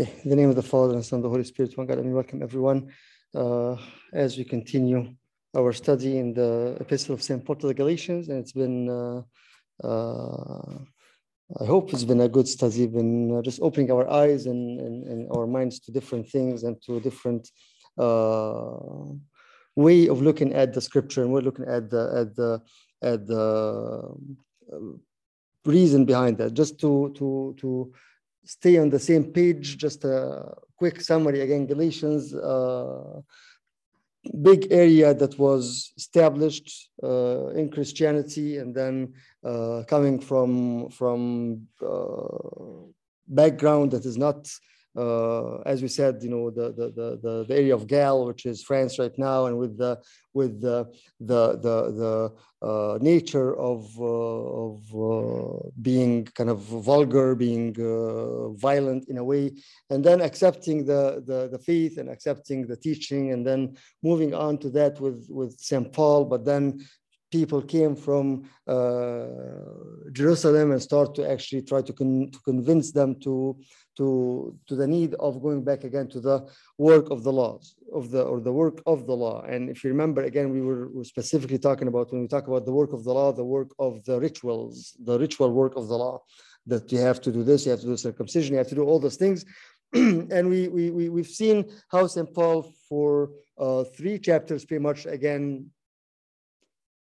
Okay, in the name of the Father and Son the Holy Spirit, one God, and we welcome everyone uh, as we continue our study in the Epistle of St. Paul to the Galatians. And it's been, uh, uh, I hope it's been a good study, been just opening our eyes and, and, and our minds to different things and to a different uh, way of looking at the scripture. And we're looking at the, at the, at the uh, reason behind that, just to, to, to, stay on the same page, just a quick summary again, Galatians, uh, big area that was established uh, in Christianity and then uh, coming from, from uh, background that is not as we said, you know, the, the, the, the, area of Gaul, which is France right now, and with the, with the, the, the, the uh, nature of, uh, of uh, being kind of vulgar, being uh, violent in a way, and then accepting the, the, the faith and accepting the teaching, and then moving on to that with, with St. Paul, but then people came from uh, Jerusalem and start to actually try to, con to convince them to, to, to the need of going back again to the work of the laws of the or the work of the law. And if you remember, again, we were, were specifically talking about when we talk about the work of the law, the work of the rituals, the ritual work of the law, that you have to do this, you have to do circumcision, you have to do all those things. and we, we, we, we've seen how St. Paul for uh, three chapters pretty much again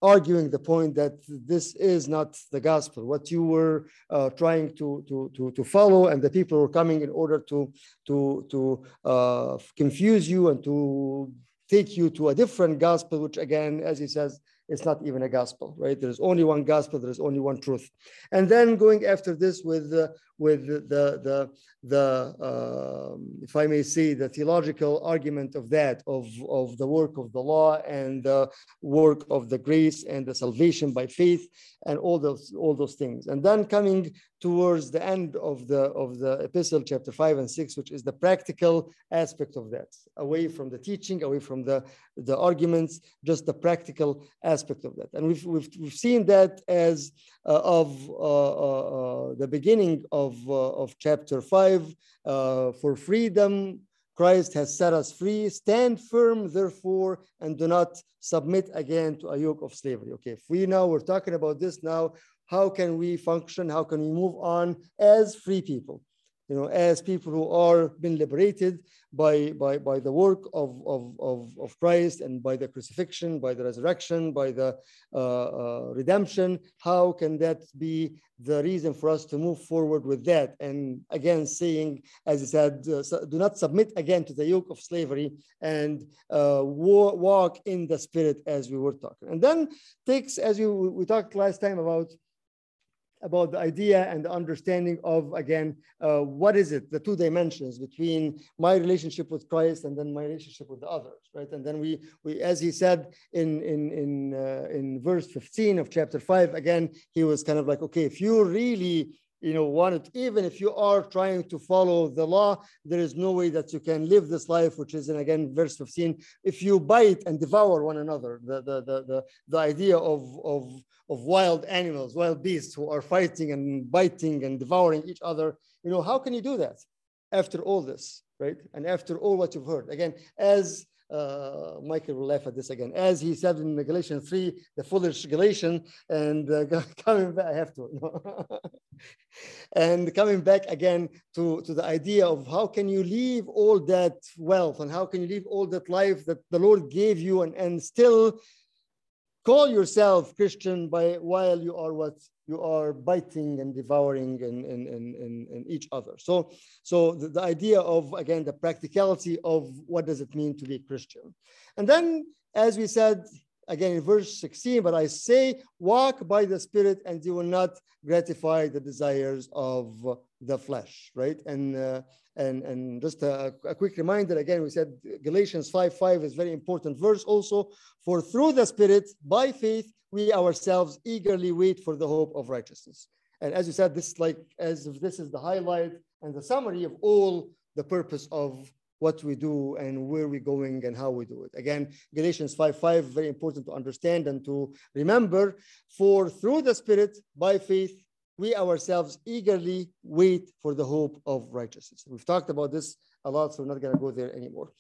arguing the point that this is not the gospel, what you were uh, trying to, to, to, to, follow, and the people were coming in order to, to, to uh, confuse you and to take you to a different gospel, which again, as he says, it's not even a gospel, right? There's only one gospel, there's only one truth. And then going after this with, uh, with the, the, the uh, if I may say, the theological argument of that, of, of the work of the law and the work of the grace and the salvation by faith and all those, all those things. And then coming towards the end of the, of the epistle, chapter five and six, which is the practical aspect of that, away from the teaching, away from the, the arguments, just the practical aspect of that. And we've, we've, we've seen that as uh, of uh, uh, the beginning of of, uh, of chapter 5 uh, for freedom Christ has set us free. Stand firm, therefore, and do not submit again to a yoke of slavery. Okay, if we now we're talking about this now, how can we function? How can we move on as free people? you know, as people who are been liberated by, by, by the work of, of, of, of Christ and by the crucifixion, by the resurrection, by the uh, uh, redemption, how can that be the reason for us to move forward with that? And again, saying, as I said, uh, do not submit again to the yoke of slavery and uh, walk in the spirit as we were talking. And then takes, as we, we talked last time about about the idea and the understanding of, again, uh, what is it, the two dimensions between my relationship with Christ and then my relationship with the others, right? And then we, we as he said in, in, in, uh, in verse 15 of chapter 5, again, he was kind of like, okay, if you really you know, wanted, even if you are trying to follow the law, there is no way that you can live this life, which is in again, verse 15, if you bite and devour one another, the, the, the, the, the idea of, of, of wild animals, wild beasts who are fighting and biting and devouring each other, you know, how can you do that after all this, right? And after all what you've heard, again, as uh, Michael will laugh at this again. As he said in Galatians 3, the foolish Galatian, and uh, coming back, I have to. and coming back again to, to the idea of how can you leave all that wealth and how can you leave all that life that the Lord gave you and, and still call yourself Christian by while you are what you are biting and devouring and, and, and, and, each other. So, so the, the, idea of again the practicality of what does it mean to be Christian, and then as we said again in verse 16, but I say, walk by the Spirit, and you will not gratify the desires of the flesh, right? And uh, and and just a, a, quick reminder again, we said Galatians 5 5 is very important verse also. For through the Spirit, by faith, we ourselves eagerly wait for the hope of righteousness. And as you said, this is like as if this is the highlight and the summary of all the purpose of what we do and where we're going and how we do it. Again, Galatians 5 5, very important to understand and to remember. For through the Spirit, by faith, we ourselves eagerly wait for the hope of righteousness. We've talked about this a lot, so we're not going to go there anymore.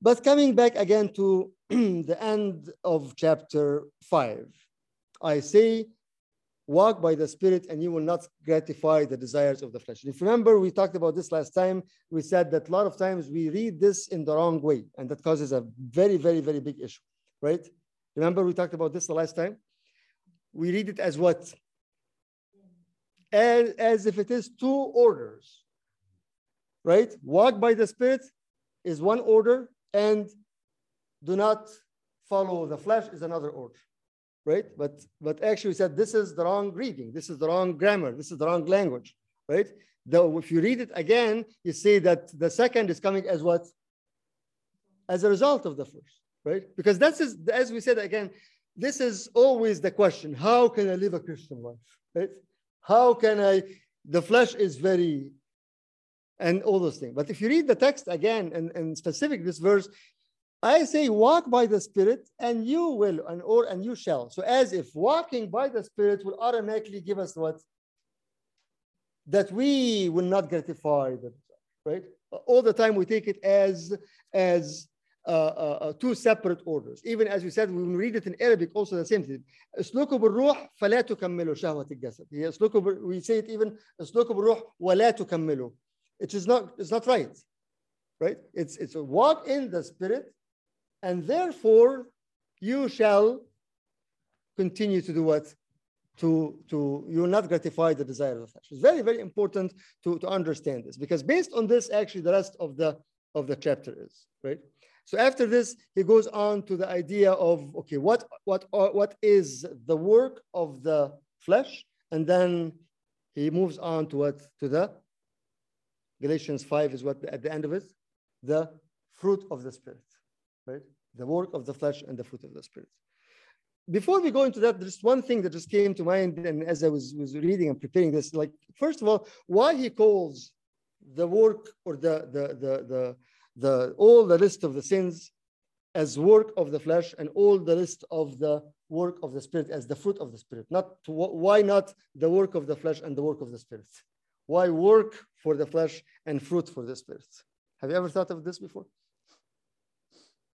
But coming back again to the end of chapter five, I say, walk by the Spirit and you will not gratify the desires of the flesh. If you remember, we talked about this last time. We said that a lot of times we read this in the wrong way, and that causes a very, very, very big issue, right? Remember, we talked about this the last time? We read it as what? As, as if it is two orders, right? Walk by the Spirit is one order, and do not follow the flesh is another order right? But but actually said this is the wrong reading. This is the wrong grammar. This is the wrong language right? Though if you read it again you see that the second is coming as what? As a result of the first right? Because that's is as we said again this is always the question how can i live a christian life right? How can i the flesh is very and all those things. But if you read the text again, and, and specific this verse, I say, walk by the Spirit, and you will, and or and you shall. So as if walking by the Spirit will automatically give us what? That we will not gratify the right? All the time we take it as as uh, uh, uh, two separate orders. Even as we said, when we read it in Arabic, also the same thing. اسلكوا بالروح فلا تكملوا شهوة الجسد. we say it even اسلكوا بالروح ولا تكملوا it is not, it's not right, right? It's, it's a walk in the spirit, and therefore you shall continue to do what? To, to you will not gratify the desire of the flesh. It's very, very important to, to understand this because based on this, actually, the rest of the of the chapter is right. So after this, he goes on to the idea of okay, what what uh, what is the work of the flesh, and then he moves on to what to the Galatians 5 is what at the end of it, the fruit of the Spirit, right? The work of the flesh and the fruit of the Spirit. Before we go into that, there's one thing that just came to mind, and as I was, was reading and preparing this, like first of all, why he calls the work or the the the the, the all the list of the sins as work of the flesh and all the list of the work of the spirit as the fruit of the spirit not to, why not the work of the flesh and the work of the spirit why work for the flesh and fruit for the spirit? Have you ever thought of this before?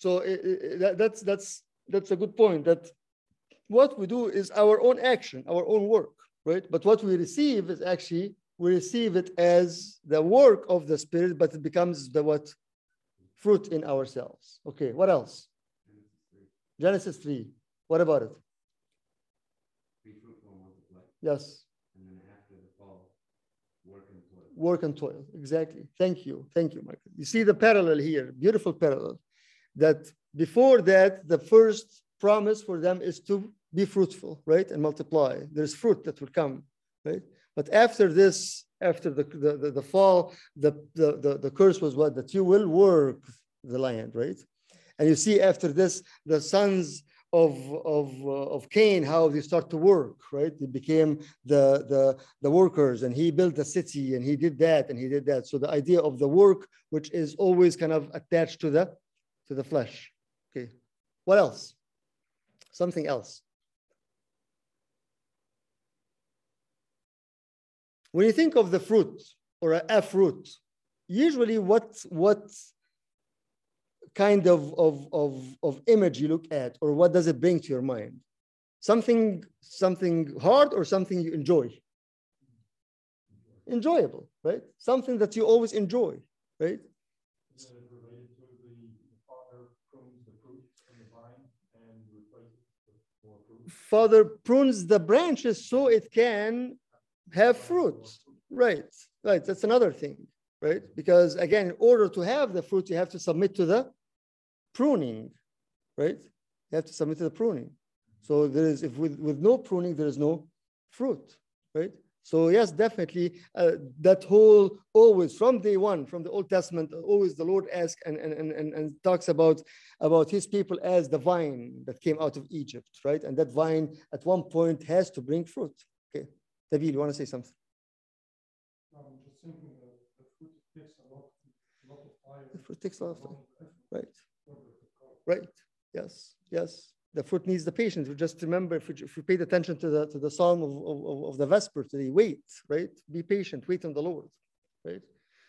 So it, it, that, that's that's that's a good point. That what we do is our own action, our own work, right? But what we receive is actually we receive it as the work of the spirit, but it becomes the what fruit in ourselves. Okay, what else? Genesis 3. What about it? Yes. And then after the fall, work and toil. Work and toil. Exactly. Thank you. Thank you, Michael. You see the parallel here, beautiful parallel. That before that, the first promise for them is to be fruitful, right? And multiply. There's fruit that will come, right? But after this, after the, the, the, the fall, the, the, the, the curse was what? That you will work the land, right? And you see after this, the sons of of uh, of Cain, how they start to work, right? They became the the the workers, and he built a city, and he did that, and he did that. So the idea of the work, which is always kind of attached to the to the flesh. Okay, what else? Something else. When you think of the fruit or a fruit, usually what what kind of, of, of, of image you look at or what does it bring to your mind? Something, something hard or something you enjoy? Enjoyable, right? Something that you always enjoy, right? Father prunes the branches so it can have fruit. Right, right. That's another thing, right? Because again, in order to have the fruit, you have to submit to the pruning, right? You have to submit to the pruning. So there is, if with, with no pruning, there is no fruit, right? So yes, definitely uh, that whole always from day one, from the Old Testament, always the Lord asks and, and, and, and talks about, about his people as the vine that came out of Egypt, right? And that vine at one point has to bring fruit. Okay. David, you want to say something? No, I'm just thinking that the fruit takes a lot, a lot of time. The fruit takes a lot of time. Right. in order to grow. Right. Yes. Yes. The fruit needs the patience. We just remember if we, if paid attention to the to the psalm of, of, of the Vesper today, wait, right? Be patient, wait on the Lord, right?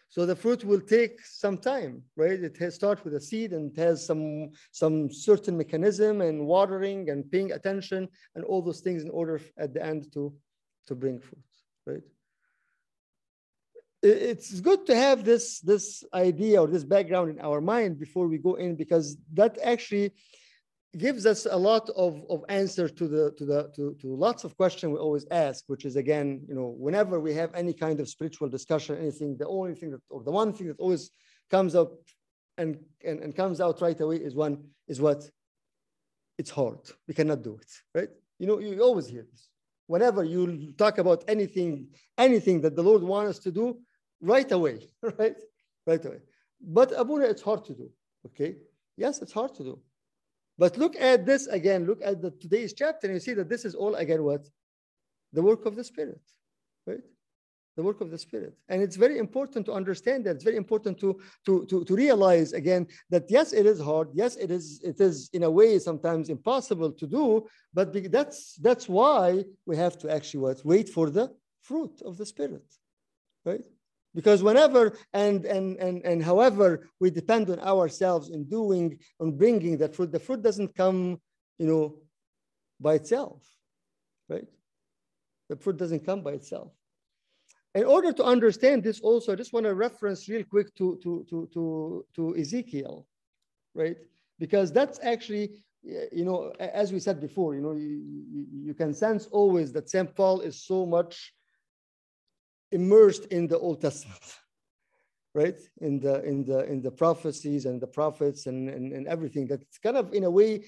So the fruit will take some time, right? It has start with a seed and it has some some certain mechanism and watering and paying attention and all those things in order at the end to to bring fruit, right? it's good to have this this idea or this background in our mind before we go in because that actually gives us a lot of, of answer to the to the to, to lots of questions we always ask which is again you know whenever we have any kind of spiritual discussion anything the only thing that or the one thing that always comes up and and, and comes out right away is one is what? It's hard. We cannot do it right? You know you always hear this. Whenever you talk about anything anything that the lord wants us to do right away right? Right away. But abuna it's hard to do okay? Yes it's hard to do but look at this again. Look at the today's chapter and you see that this is all again what? The work of the spirit right? The work of the spirit. And it's very important to understand that. It's very important to to to, to realize again that yes it is hard. Yes it is it is in a way sometimes impossible to do. But that's that's why we have to actually what? Wait for the fruit of the spirit right because whenever and and and and however we depend on ourselves in doing on bringing that fruit the fruit doesn't come you know by itself right? The fruit doesn't come by itself. In order to understand this also i just want to reference real quick to to to to to ezekiel right? Because that's actually you know as we said before you know you, you, you can sense always that st paul is so much immersed in the Old Testament, right? In the in the in the prophecies and the prophets and and, and everything that kind of in a way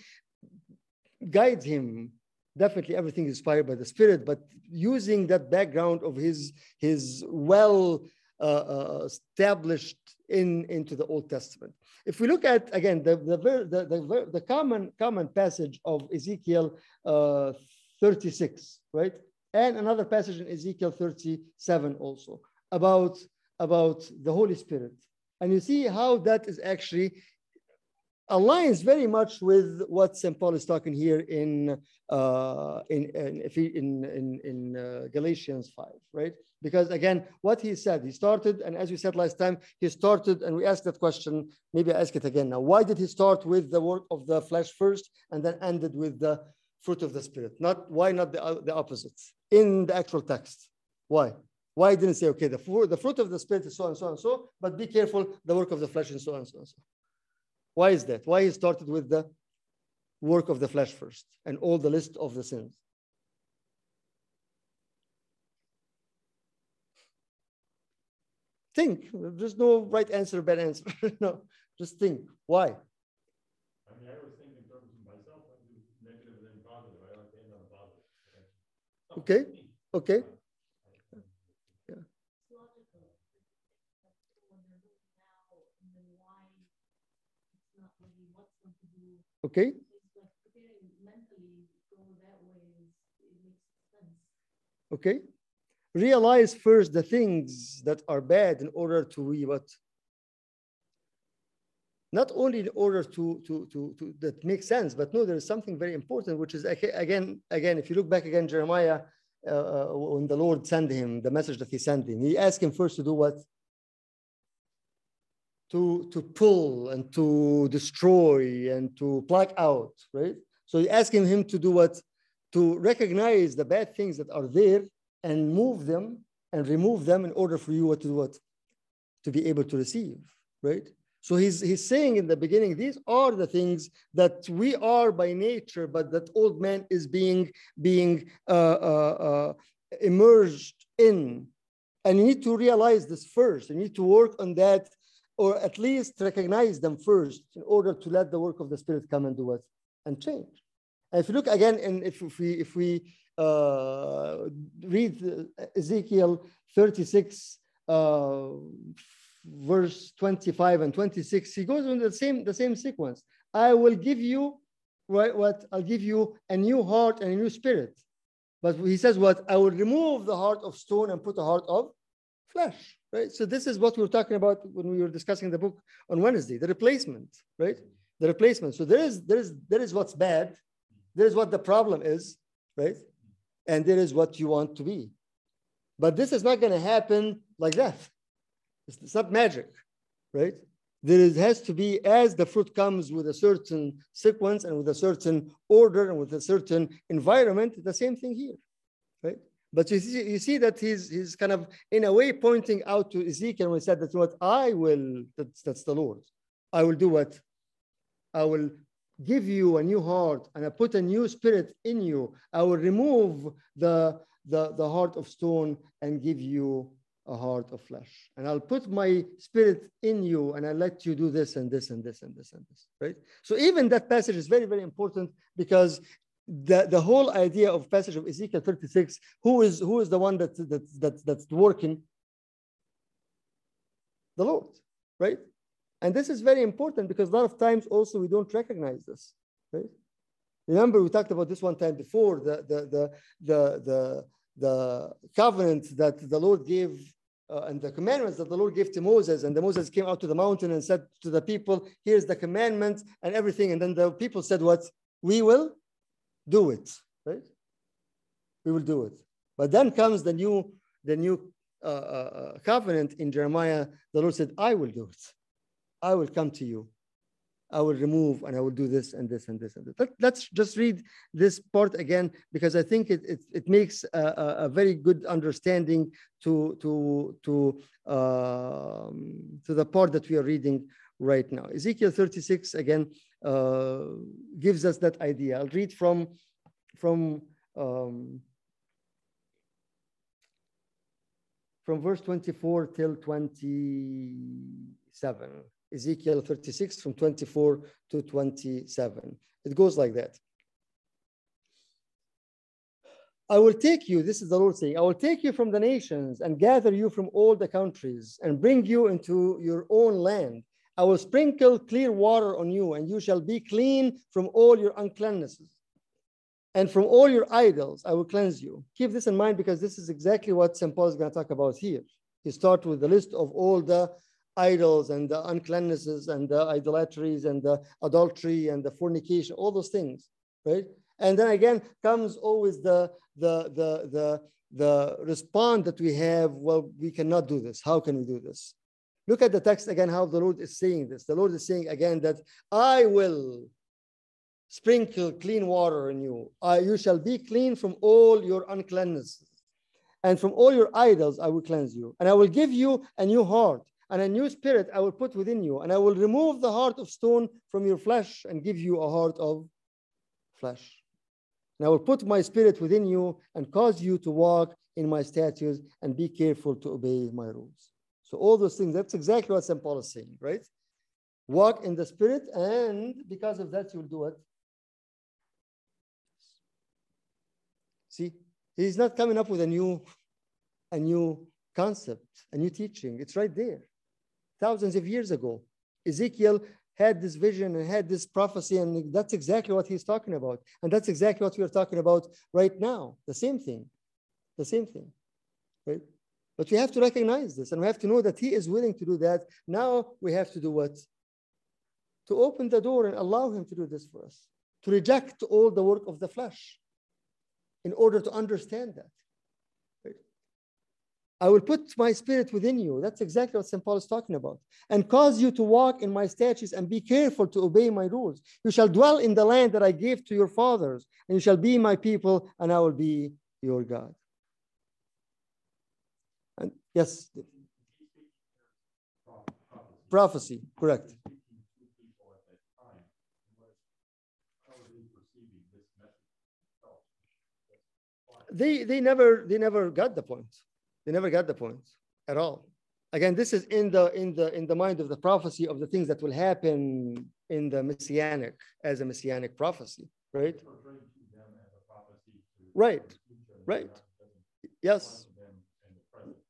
guides him. Definitely, everything is inspired by the Spirit, but using that background of his his well uh, uh, established in into the Old Testament. If we look at again the the the, the, the common common passage of Ezekiel uh, 36, right? And another passage in Ezekiel 37 also about, about the Holy Spirit. And you see how that is actually aligns very much with what St. Paul is talking here in, uh, in, in, in, in, uh, Galatians 5, right? Because again, what he said, he started, and as we said last time, he started, and we asked that question, maybe I ask it again now. Why did he start with the work of the flesh first and then ended with the fruit of the spirit? Not why not the, uh, the opposite in the actual text? Why? Why didn't say, okay, the, fruit- the fruit of the spirit is so and so and so, but be careful, the work of the flesh and so and so and so. Why is that? Why he started with the work of the flesh first and all the list of the sins? Think. There's no right answer, bad answer. no, just think. Why? I mean, I is, okay. makes sense. Okay. Realize first the things that are bad in order to be what not only in order to to to, to that makes sense, but no, there is something very important, which is again again if you look back again Jeremiah uh, uh, when the Lord sent him the message that he sent him, he asked him first to do what? To to pull and to destroy and to pluck out, right? So he asking him to do what? To recognize the bad things that are there and move them and remove them in order for you what to do what? To be able to receive right so he's he's saying in the beginning these are the things that we are by nature but that old man is being being uh, uh, uh, immersed in. And you need to realize this first. You need to work on that or at least recognize them first in order to let the work of the spirit come and do it and change. And if you look again, and if, if we if we uh, read Ezekiel 36, uh, verse 25 and 26. He goes in the same the same sequence. I will give you right what I'll give you a new heart and a new spirit. But he says what I will remove the heart of stone and put a heart of flesh. Right. So this is what we were talking about when we were discussing the book on Wednesday, the replacement, right? The replacement. So there is there is there is what's bad, there is what the problem is, right? And there is what you want to be. But this is not going to happen like that. It's, it's not magic, right? There is, has to be, as the fruit comes with a certain sequence and with a certain order and with a certain environment, the same thing here, right? But you see, you see that he's, he's kind of, in a way, pointing out to Ezekiel when he said that what I will, that's, that's the Lord. I will do what? I will give you a new heart and I put a new spirit in you. I will remove the, the, the heart of stone and give you a heart of flesh. And I'll put my spirit in you and I'll let you do this and this and this and this and this, right? So even that passage is very, very important because the, the whole idea of passage of Ezekiel 36, who is who is the one that, that, that, that's working? The Lord, right? And this is very important because a lot of times also we don't recognize this, right? Remember, we talked about this one time before, the, the, the, the, the, the covenant that the Lord gave uh, and the commandments that the Lord gave to Moses. And the Moses came out to the mountain and said to the people, here's the commandment and everything. And then the people said, what? We will do it, right? We will do it. But then comes the new, the new uh, uh, covenant in Jeremiah. The Lord said, I will do it. I will come to you. I will remove and I will do this and this and this and this. Let, let's just read this part again because I think it, it, it makes a, a, very good understanding to, to, to, um, to the part that we are reading right now. Ezekiel 36 again uh, gives us that idea. I'll read from, from, um, from verse 24 till 27. Ezekiel 36 from 24 to 27. It goes like that. I will take you, this is the Lord saying, I will take you from the nations and gather you from all the countries and bring you into your own land. I will sprinkle clear water on you, and you shall be clean from all your uncleannesses. And from all your idols, I will cleanse you. Keep this in mind because this is exactly what St. Paul is going to talk about here. He starts with the list of all the idols and the uncleannesses and the idolatries and the adultery and the fornication, all those things, right? And then again comes always the the the the the response that we have. Well, we cannot do this. How can we do this? Look at the text again. How the Lord is saying this. The Lord is saying again that I will sprinkle clean water in you. You shall be clean from all your uncleannesses, and from all your idols I will cleanse you, and I will give you a new heart and a new spirit I will put within you, and I will remove the heart of stone from your flesh and give you a heart of flesh. And I will put my spirit within you and cause you to walk in my statutes and be careful to obey my rules. So all those things, that's exactly what St. Paul is saying, right? Walk in the spirit, and because of that, you'll do it. See, he's not coming up with a new, a new concept, a new teaching. It's right there thousands of years ago. Ezekiel had this vision and had this prophecy, and that's exactly what he's talking about. And that's exactly what we're talking about right now. The same thing. The same thing. Right? But we have to recognize this and we have to know that he is willing to do that. Now we have to do what? To open the door and allow him to do this for us, to reject all the work of the flesh in order to understand that. I will put my spirit within you. That's exactly what St. Paul is talking about. And cause you to walk in my statutes and be careful to obey my rules. You shall dwell in the land that I gave to your fathers, and you shall be my people, and I will be your God. And yes, prophecy, correct. They, they never they never got the point they never got the point at all. Again, this is in the in the in the mind of the prophecy of the things that will happen in the messianic as a messianic prophecy, right? Right, Right. Yes.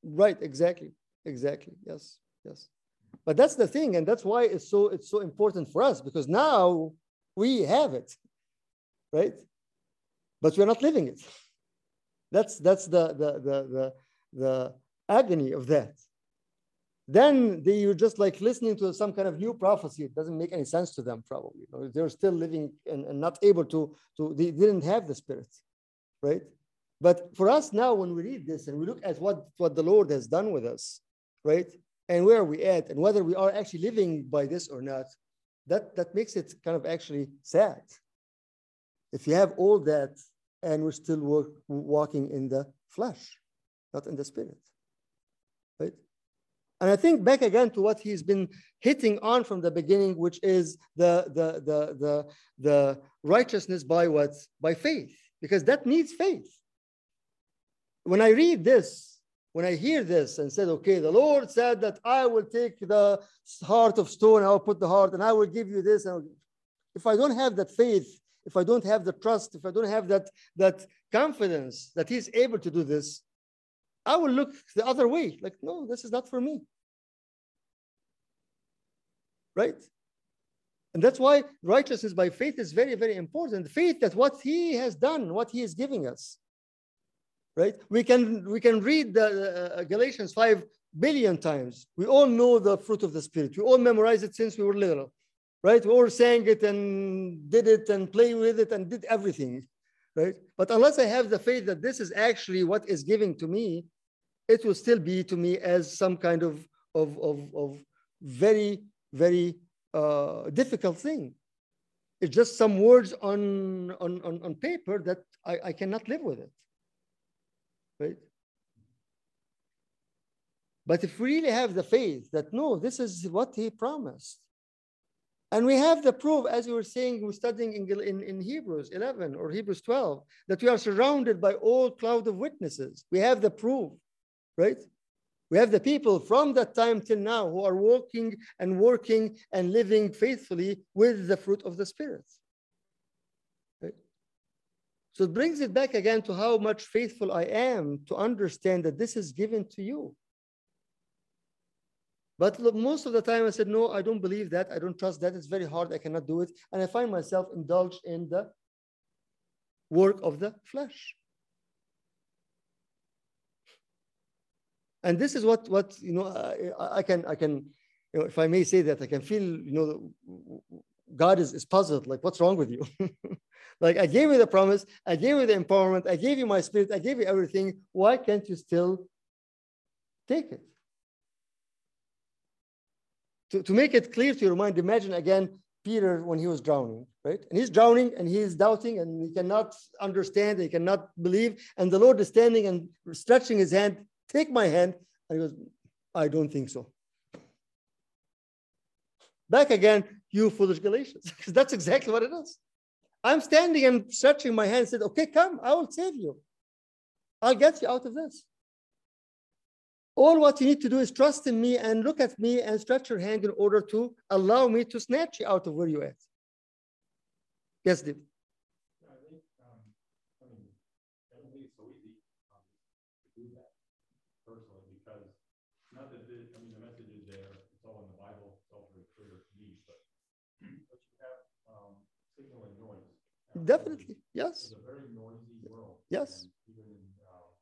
Right, exactly, exactly. Yes, yes. But that's the thing, and that's why it's so it's so important for us because now we have it, right? But we're not living it. That's that's the the the the, the agony of that. Then they, you're just like listening to some kind of new prophecy. It doesn't make any sense to them, probably. They're still living and, and not able to, to, they didn't have the spirit, right? But for us now, when we read this and we look at what, what the Lord has done with us, right? And where are we at and whether we are actually living by this or not, that, that makes it kind of actually sad. If you have all that and we're still work, walking in the flesh, not in the spirit, right? And I think back again to what he's been hitting on from the beginning, which is the, the, the, the, the righteousness by what? By faith, because that needs faith when I read this, when I hear this and said, okay, the Lord said that I will take the heart of stone, I'll put the heart, and I will give you this. And if I don't have that faith, if I don't have the trust, if I don't have that, that confidence that He's able to do this, I will look the other way. Like, no, this is not for me. Right? And that's why righteousness by faith is very, very important. Faith that what He has done, what He is giving us right? We can we can read the uh, Galatians 5 billion times. We all know the fruit of the spirit. We all memorize it since we were little, right? We all sang it and did it and play with it and did everything, right? But unless I have the faith that this is actually what is giving to me, it will still be to me as some kind of of of, of very very uh, difficult thing. It's just some words on on on, on paper that I, I cannot live with it right? But if we really have the faith that no, this is what he promised. And we have the proof, as you were saying, we're studying in, in, in Hebrews 11 or Hebrews 12, that we are surrounded by all cloud of witnesses. We have the proof, right? We have the people from that time till now who are walking and working and living faithfully with the fruit of the Spirit. So it brings it back again to how much faithful I am to understand that this is given to you. But look, most of the time I said, no, I don't believe that. I don't trust that. It's very hard. I cannot do it. And I find myself indulged in the work of the flesh. And this is what, what you know, I, I can, I can, you know, if I may say that, I can feel, you know, God is, is puzzled, like, what's wrong with you? like, I gave you the promise, I gave you the empowerment, I gave you my spirit, I gave you everything. Why can't you still take it? To, to make it clear to your mind, imagine again Peter when he was drowning, right? And he's drowning and he's doubting and he cannot understand, he cannot believe. And the Lord is standing and stretching his hand, take my hand. And he goes, I don't think so. Back again, you foolish Galatians, because that's exactly what it is. I'm standing and stretching my hand and said, okay, come, I will save you. I'll get you out of this. All what you need to do is trust in me and look at me and stretch your hand in order to allow me to snatch you out of where you're at. Yes, Dave. Yeah, I think, um, I mean, I don't think it's so easy, um, to do that personally, because not that the, I mean, the message is there, it's all in the Bible, it's all very clear to me, but, but you have, um, signal and noise. out there. Definitely. Yes. It's a very noisy world. Yes. and Even in, um,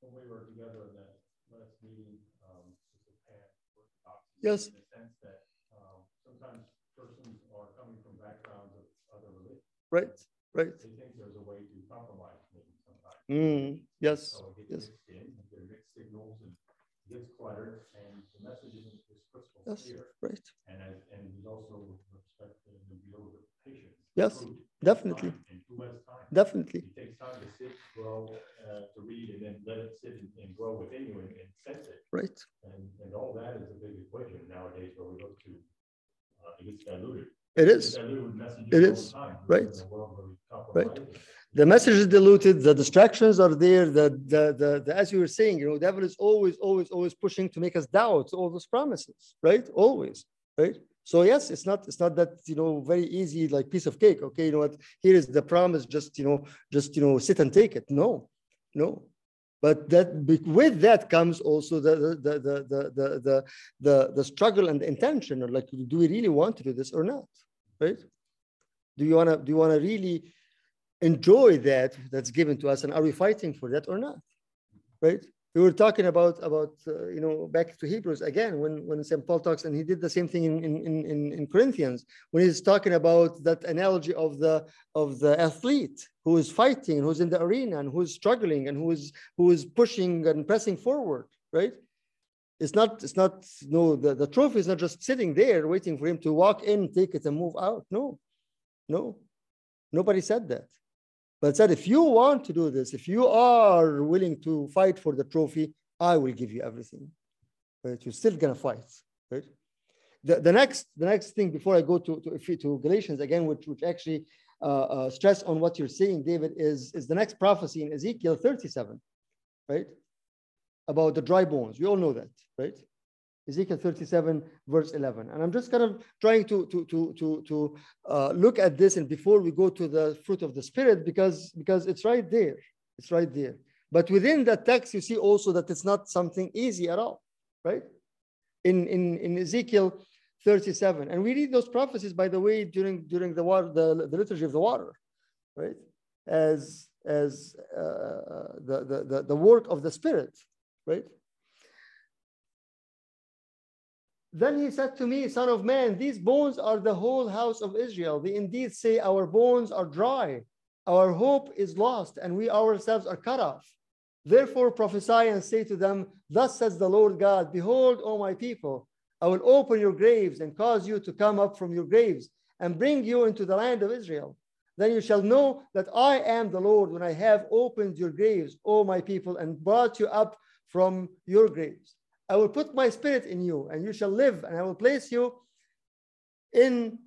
when we were together in that last meeting, um, PAN, Yes. In the sense that, um, sometimes persons are coming from backgrounds of other religions. Right. Right. They think there's a way to compromise maybe sometimes. Mm, yes. So it yes. mixed in, there mixed signals and it gets cluttered and the message isn't as crystal Yes. clear. Right. And as, and there's also respect and the with patience. Yes, takes definitely. time, And who time? Definitely. It takes time to sit, grow, uh, to read and then let it sit and, and grow within you and, and sense it. Right. And, and all that is a big equation nowadays where we look to, uh, it gets diluted. It is. It is. time. We live Right. in a world where we Right. The message is diluted. The distractions are there. The, the, the, the, as you were saying, you know, devil is always, always, always pushing to make us doubt all those promises, right? Always, right? So yes, it's not, it's not that, you know, very easy, like piece of cake. Okay. You know what? Here is the promise. Just, you know, just, you know, sit and take it. No, No. But that with that comes also the the the the the the the, the, the struggle and the intention. Or like, do we really want to do this or not? Right? Do you wanna do you wanna really enjoy that that's given to us, and are we fighting for that or not? Right? We were talking about about uh, you know back to Hebrews again when when St. Paul talks, and he did the same thing in in in, in- in Corinthians when he's talking about that analogy of the of the athlete who is fighting, who's in the arena, and who's struggling, and who is who is pushing and pressing forward, right? It's not, it's not, no, the, the trophy is not just sitting there waiting for him to walk in, take it, and move out. No, no, nobody said that. But said, if you want to do this, if you are willing to fight for the trophy, I will give you everything. But You're still gonna fight, right? The, the next, the next thing before I go to to, to Galatians again, which which actually uh, uh, stress on what you're saying, David, is is the next prophecy in Ezekiel 37, right? About the dry bones. We all know that, right? Ezekiel 37, verse 11. And I'm just kind of trying to to to to to uh, look at this, and before we go to the fruit of the spirit, because because it's right there, it's right there. But within that text, you see also that it's not something easy at all, right? In in in Ezekiel 37, and we read those prophecies, by the way, during during the water, the, the liturgy of the water, right? As as uh, the, the the the work of the spirit, right? Then he said to me, Son of man, these bones are the whole house of Israel. They indeed say, Our bones are dry, our hope is lost, and we ourselves are cut off. Therefore prophesy and say to them, Thus says the Lord God, Behold, O my people, I will open your graves and cause you to come up from your graves and bring you into the land of Israel. Then you shall know that I am the Lord when I have opened your graves, O my people, and brought you up from your graves. I will put my spirit in you, and you shall live, and I will place you in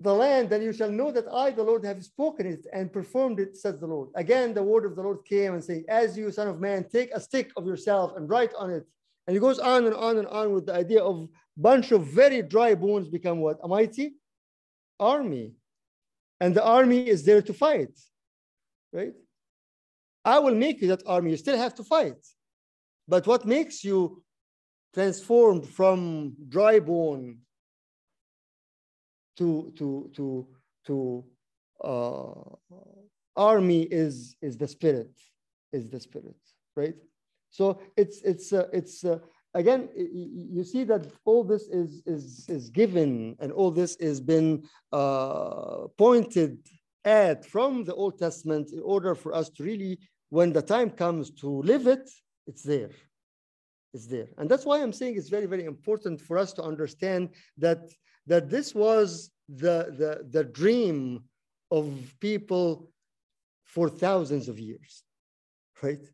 the land, then you shall know that I, the Lord, have spoken it and performed it, says the Lord. Again, the word of the Lord came and saying, As you, son of man, take a stick of yourself and write on it. And he goes on and on and on with the idea of bunch of very dry bones become what? A mighty army. And the army is there to fight, right? I will make you that army. You still have to fight. But what makes you transformed from dry bone to to to to uh, army is is the spirit is the spirit right so it's it's uh, it's uh, again you see that all this is is is given and all this has been uh, pointed at from the old testament in order for us to really when the time comes to live it it's there it's there and that's why i'm saying it's very very important for us to understand that that this was the, the, the dream of people for thousands of years, right?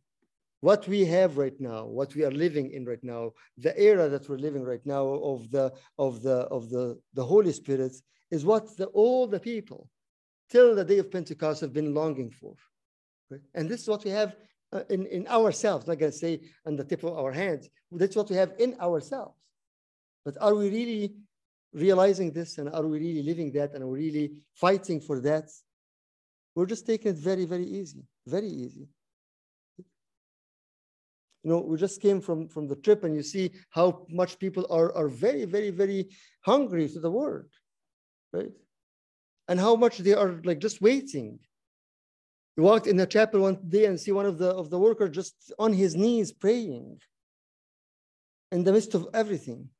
What we have right now, what we are living in right now, the era that we're living right now of the of the of the, the Holy Spirit is what the, all the people till the day of Pentecost have been longing for. Right? And this is what we have uh, in, in ourselves, not gonna say on the tip of our hands. That's what we have in ourselves. But are we really realizing this and are we really living that and are we really fighting for that? We're just taking it very, very easy, very easy. You know, we just came from, from the trip and you see how much people are, are very, very, very hungry to the word, right? And how much they are like just waiting. We walked in the chapel one day and see one of the of the workers just on his knees praying in the midst of everything.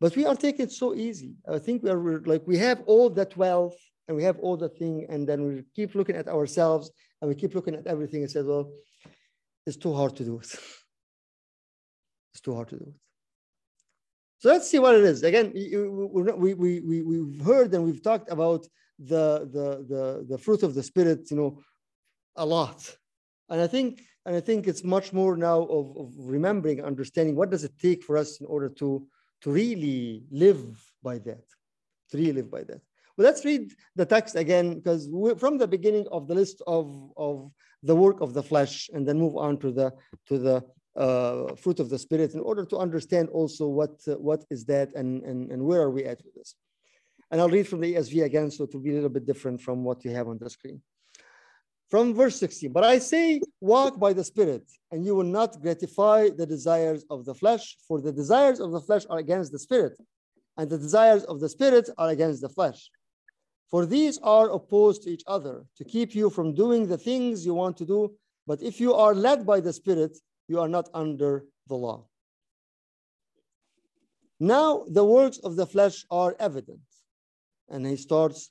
But we are taking it so easy. I think we are like we have all that wealth and we have all the thing, and then we keep looking at ourselves and we keep looking at everything and said, well, it's too hard to do it. it's too hard to do it. So let's see what it is. Again, we, we, we, we've heard and we've talked about the, the, the, the fruit of the spirit, you know, a lot. And I think, and I think it's much more now of, of remembering, understanding what does it take for us in order to, to really live by that, to really live by that. Well, let's read the text again, because from the beginning of the list of, of the work of the flesh, and then move on to the to the uh, fruit of the spirit, in order to understand also what uh, what is that and, and and where are we at with this. And I'll read from the ESV again, so it will be a little bit different from what you have on the screen. From verse 16, but I say, walk by the Spirit, and you will not gratify the desires of the flesh, for the desires of the flesh are against the Spirit, and the desires of the Spirit are against the flesh. For these are opposed to each other to keep you from doing the things you want to do. But if you are led by the Spirit, you are not under the law. Now the works of the flesh are evident. And he starts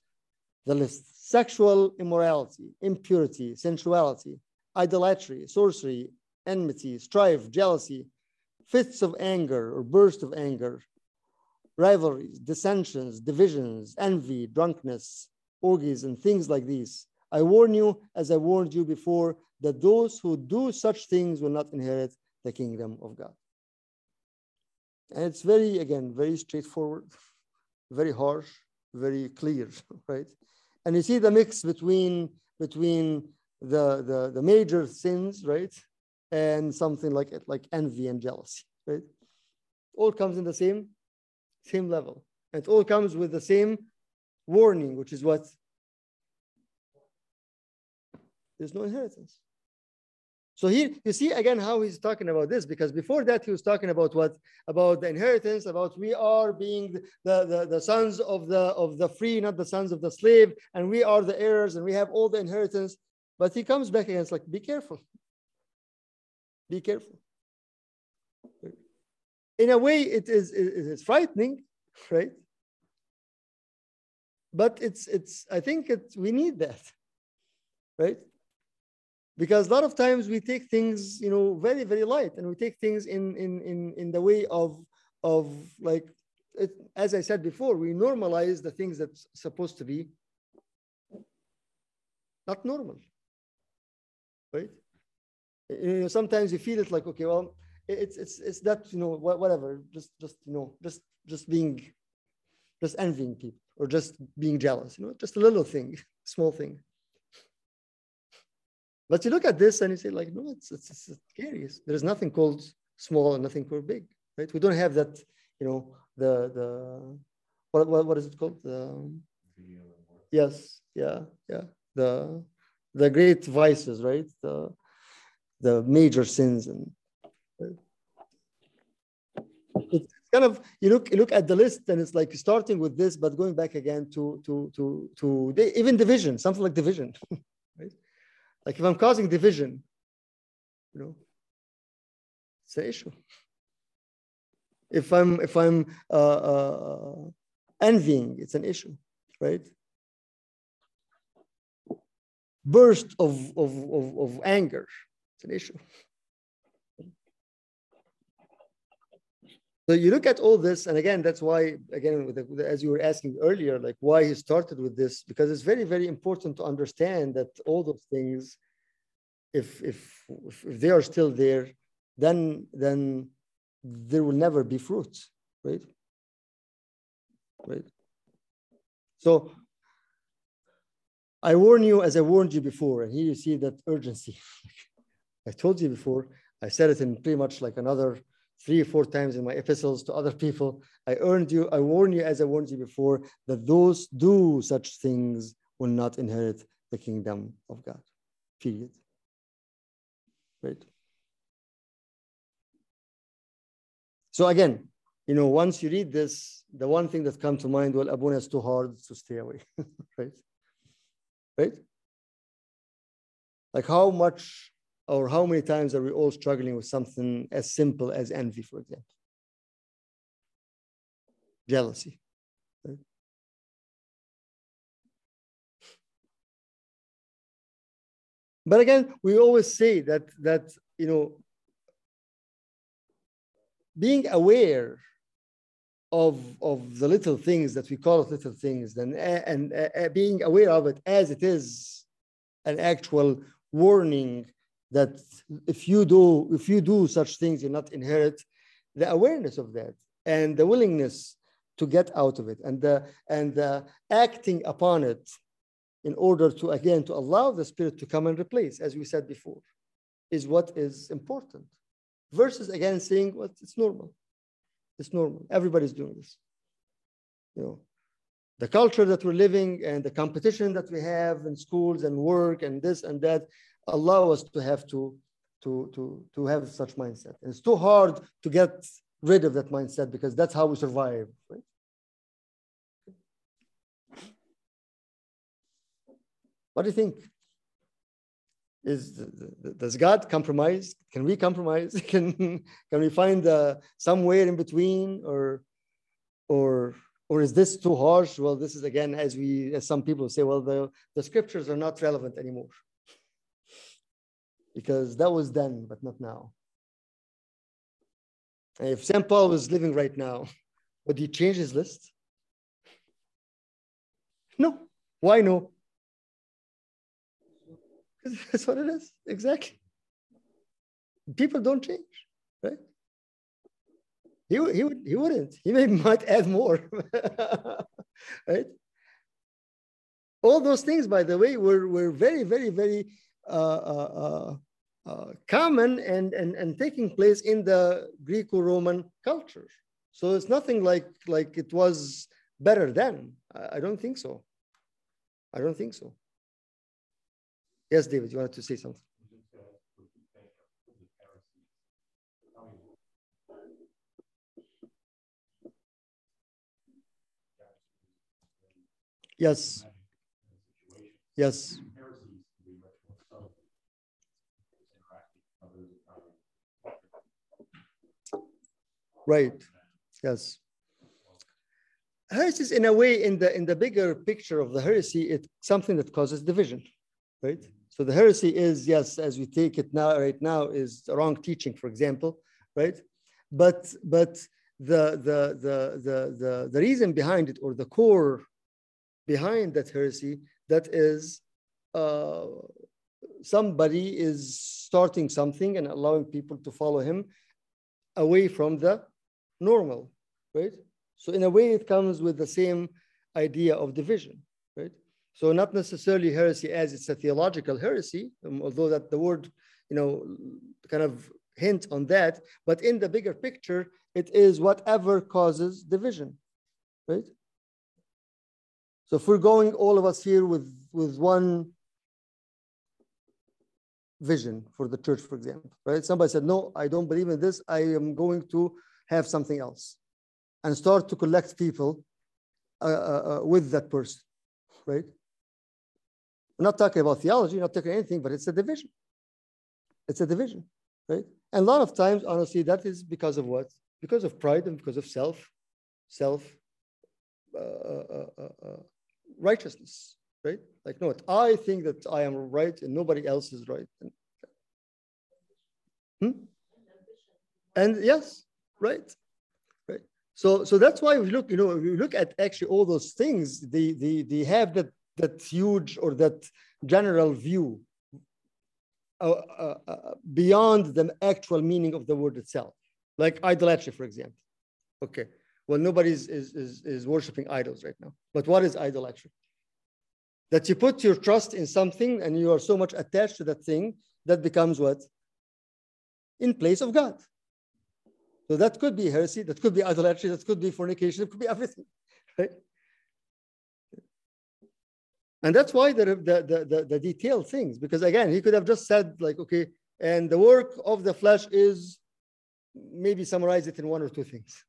the list sexual immorality, impurity, sensuality, idolatry, sorcery, enmity, strife, jealousy, fits of anger or bursts of anger, rivalries, dissensions, divisions, envy, drunkenness, orgies, and things like these. I warn you, as I warned you before, that those who do such things will not inherit the kingdom of God. And it's very, again, very straightforward, very harsh, very clear, right? And you see the mix between between the the, the major sins, right, and something like it, like envy and jealousy, right? All comes in the same same level. It all comes with the same warning, which is what? There's no inheritance. So here you see again how he's talking about this, because before that he was talking about what? About the inheritance, about we are being the, the, the sons of the of the free, not the sons of the slave, and we are the heirs and we have all the inheritance. But he comes back again, it's like, be careful. Be careful. In a way, it is it is frightening, right? But it's it's I think it we need that, right? Because a lot of times we take things you know very very light and we take things in in in, in the way of of like it, as i said before we normalize the things that's supposed to be not normal right? You know, sometimes you feel it like okay well it's it's it's that you know whatever just just you know just just being just envying people or just being jealous you know just a little thing small thing but you look at this and you say, like, no, it's, it's, it's scary. There's nothing called small and nothing called big, right? We don't have that, you know, the, the what, what, what is it called? The, yes, yeah, yeah. The, the great vices, right? The, the major sins and it's kind of you look you look at the list and it's like starting with this but going back again to to to to even division something like division like if I'm causing division, you know, it's an issue. If I'm if I'm uh, uh, envying, it's an issue, right? Burst of, of, of, of anger, it's an issue. So you look at all this, and again, that's why, again, as you were asking earlier, like why he started with this, because it's very, very important to understand that all those things, if if if they are still there, then then there will never be fruits, right? Right. So I warn you as I warned you before, and here you see that urgency. I told you before, I said it in pretty much like another three or four times in my epistles to other people. I earned you, I warn you as I warned you before, that those do such things will not inherit the kingdom of God. Period. Right? So again, you know, once you read this, the one thing that comes to mind, well, Abuna is too hard to stay away, right? Right? Like how much or how many times are we all struggling with something as simple as envy, for example? Jealousy. But again, we always say that that you know being aware of of the little things that we call it little things, and, and uh, being aware of it as it is an actual warning that if you do if you do such things you not inherit the awareness of that and the willingness to get out of it and the and the acting upon it in order to again to allow the spirit to come and replace as we said before is what is important versus again saying well it's normal. It's normal. Everybody's doing this. You know the culture that we're living and the competition that we have in schools and work and this and that allow us to have to to to to have such mindset. And it's too hard to get rid of that mindset because that's how we survive. Right? What do you think? Is does God compromise? Can we compromise? Can can we find uh, somewhere in between, or or or is this too harsh? Well, this is again, as we as some people say, well, the the scriptures are not relevant anymore because that was then, but not now. And if St. Paul was living right now, would he change his list? No. Why no? That's what it is. Exactly. People don't change, right? He, he, would, he wouldn't. He may, might add more, right? All those things, by the way, were, were very, very, very uh, uh, uh, common and, and, and taking place in the Greco-Roman culture. So it's nothing like, like it was better then. I, I don't think so. I don't think so. Yes, David, you wanted to say something. Yes. Yes. Right. Yes. Heresies, in a way, in the in the bigger picture of the heresy, it's something that causes division, right? So the heresy is, yes, as we take it now, right now, is wrong teaching, for example, right? But but the the the the the, the reason behind it or the core behind that heresy that is uh, somebody is starting something and allowing people to follow him away from the normal, right? So in a way, it comes with the same idea of division, right? So not necessarily heresy as it's a theological heresy, um, although that the word, you know, kind of hint on that, but in the bigger picture, it is whatever causes division, right? So if we're going, all of us here with, with one vision for the church, for example, right? Somebody said, no, I don't believe in this. I am going to have something else and start to collect people uh, uh, uh with that person, right? We're not talking about theology, not talking anything, but it's a division. It's a division, right? And a lot of times, honestly, that is because of what? Because of pride and because of self, self uh, uh, uh, righteousness, right? Like, no, I think that I am right and nobody else is right. Hmm? And yes, right, right. So, so that's why we look, you know, we look at actually all those things, they, they, they have that that huge or that general view uh, uh, uh, beyond the actual meaning of the word itself, like idolatry, for example. Okay, well, nobody is, is, is, is worshiping idols right now. But what is idolatry? That you put your trust in something and you are so much attached to that thing that becomes what? In place of God. So that could be heresy, that could be idolatry, that could be fornication, it could be everything, right? And that's why the, the, the, the, detailed things, because again, he could have just said like, okay, and the work of the flesh is maybe summarize it in one or two things.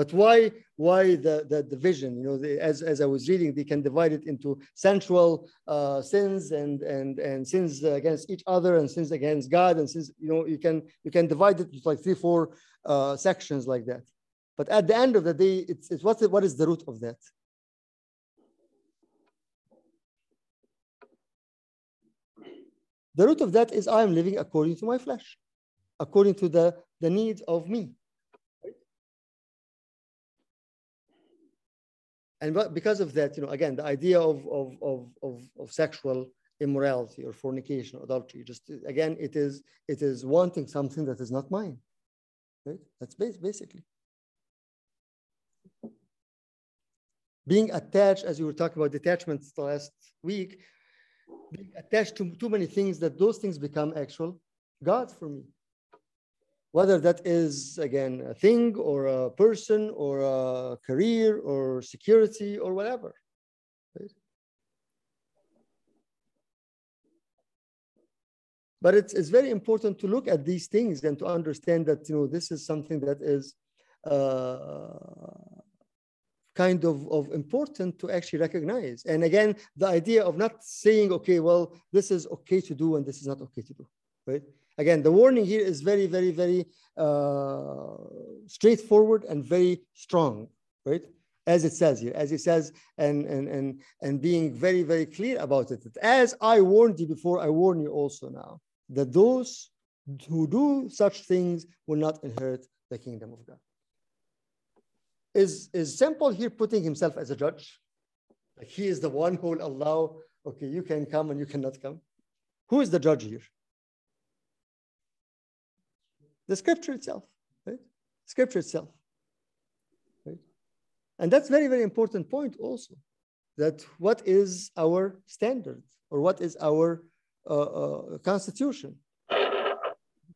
But why, why the, the division? You know, the, as, as I was reading, they can divide it into sensual uh, sins and, and, and sins against each other and sins against God. And sins, you know, you can, you can divide it into like three, four uh, sections like that. But at the end of the day, it's, it's what's the, what is the root of that? The root of that is I am living according to my flesh, according to the, the needs of me. And because of that, you know, again, the idea of, of, of, of, of sexual immorality or fornication or adultery, just again, it is, it is wanting something that is not mine. Right? That's basically. Being attached, as you were talking about detachments last week, being attached to too many things that those things become actual gods for me. Whether that is again a thing or a person or a career or security or whatever. right? But it's, it's very important to look at these things and to understand that you know this is something that is uh, kind of, of important to actually recognize. And again, the idea of not saying, okay, well, this is okay to do and this is not okay to do, right? Again, the warning here is very, very, very uh, straightforward and very strong, right? As it says here, as it says, and, and, and, and being very, very clear about it. As I warned you before, I warn you also now, that those who do such things will not inherit the kingdom of God. Is, is St. Paul here putting himself as a judge? Like he is the one who will allow, okay, you can come and you cannot come. Who is the judge here? The scripture itself, right? Scripture itself. Right? And that's very, very important point also. That what is our standard or what is our uh, uh, constitution?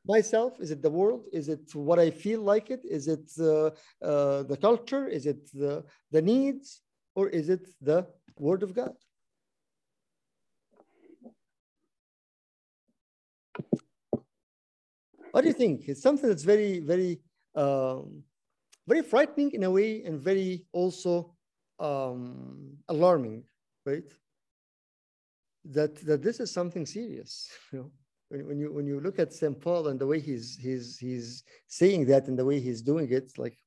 myself? Is it the world? Is it what I feel like it? Is it uh, the culture? Is it the, the needs? Or is it the word of God? What do you think? It's something that's very, very, um, very frightening in a way and very also um, alarming, right? That, that this is something serious, you know? when, when you when you look at St. Paul and the way he's he's he's saying that and the way he's doing it, like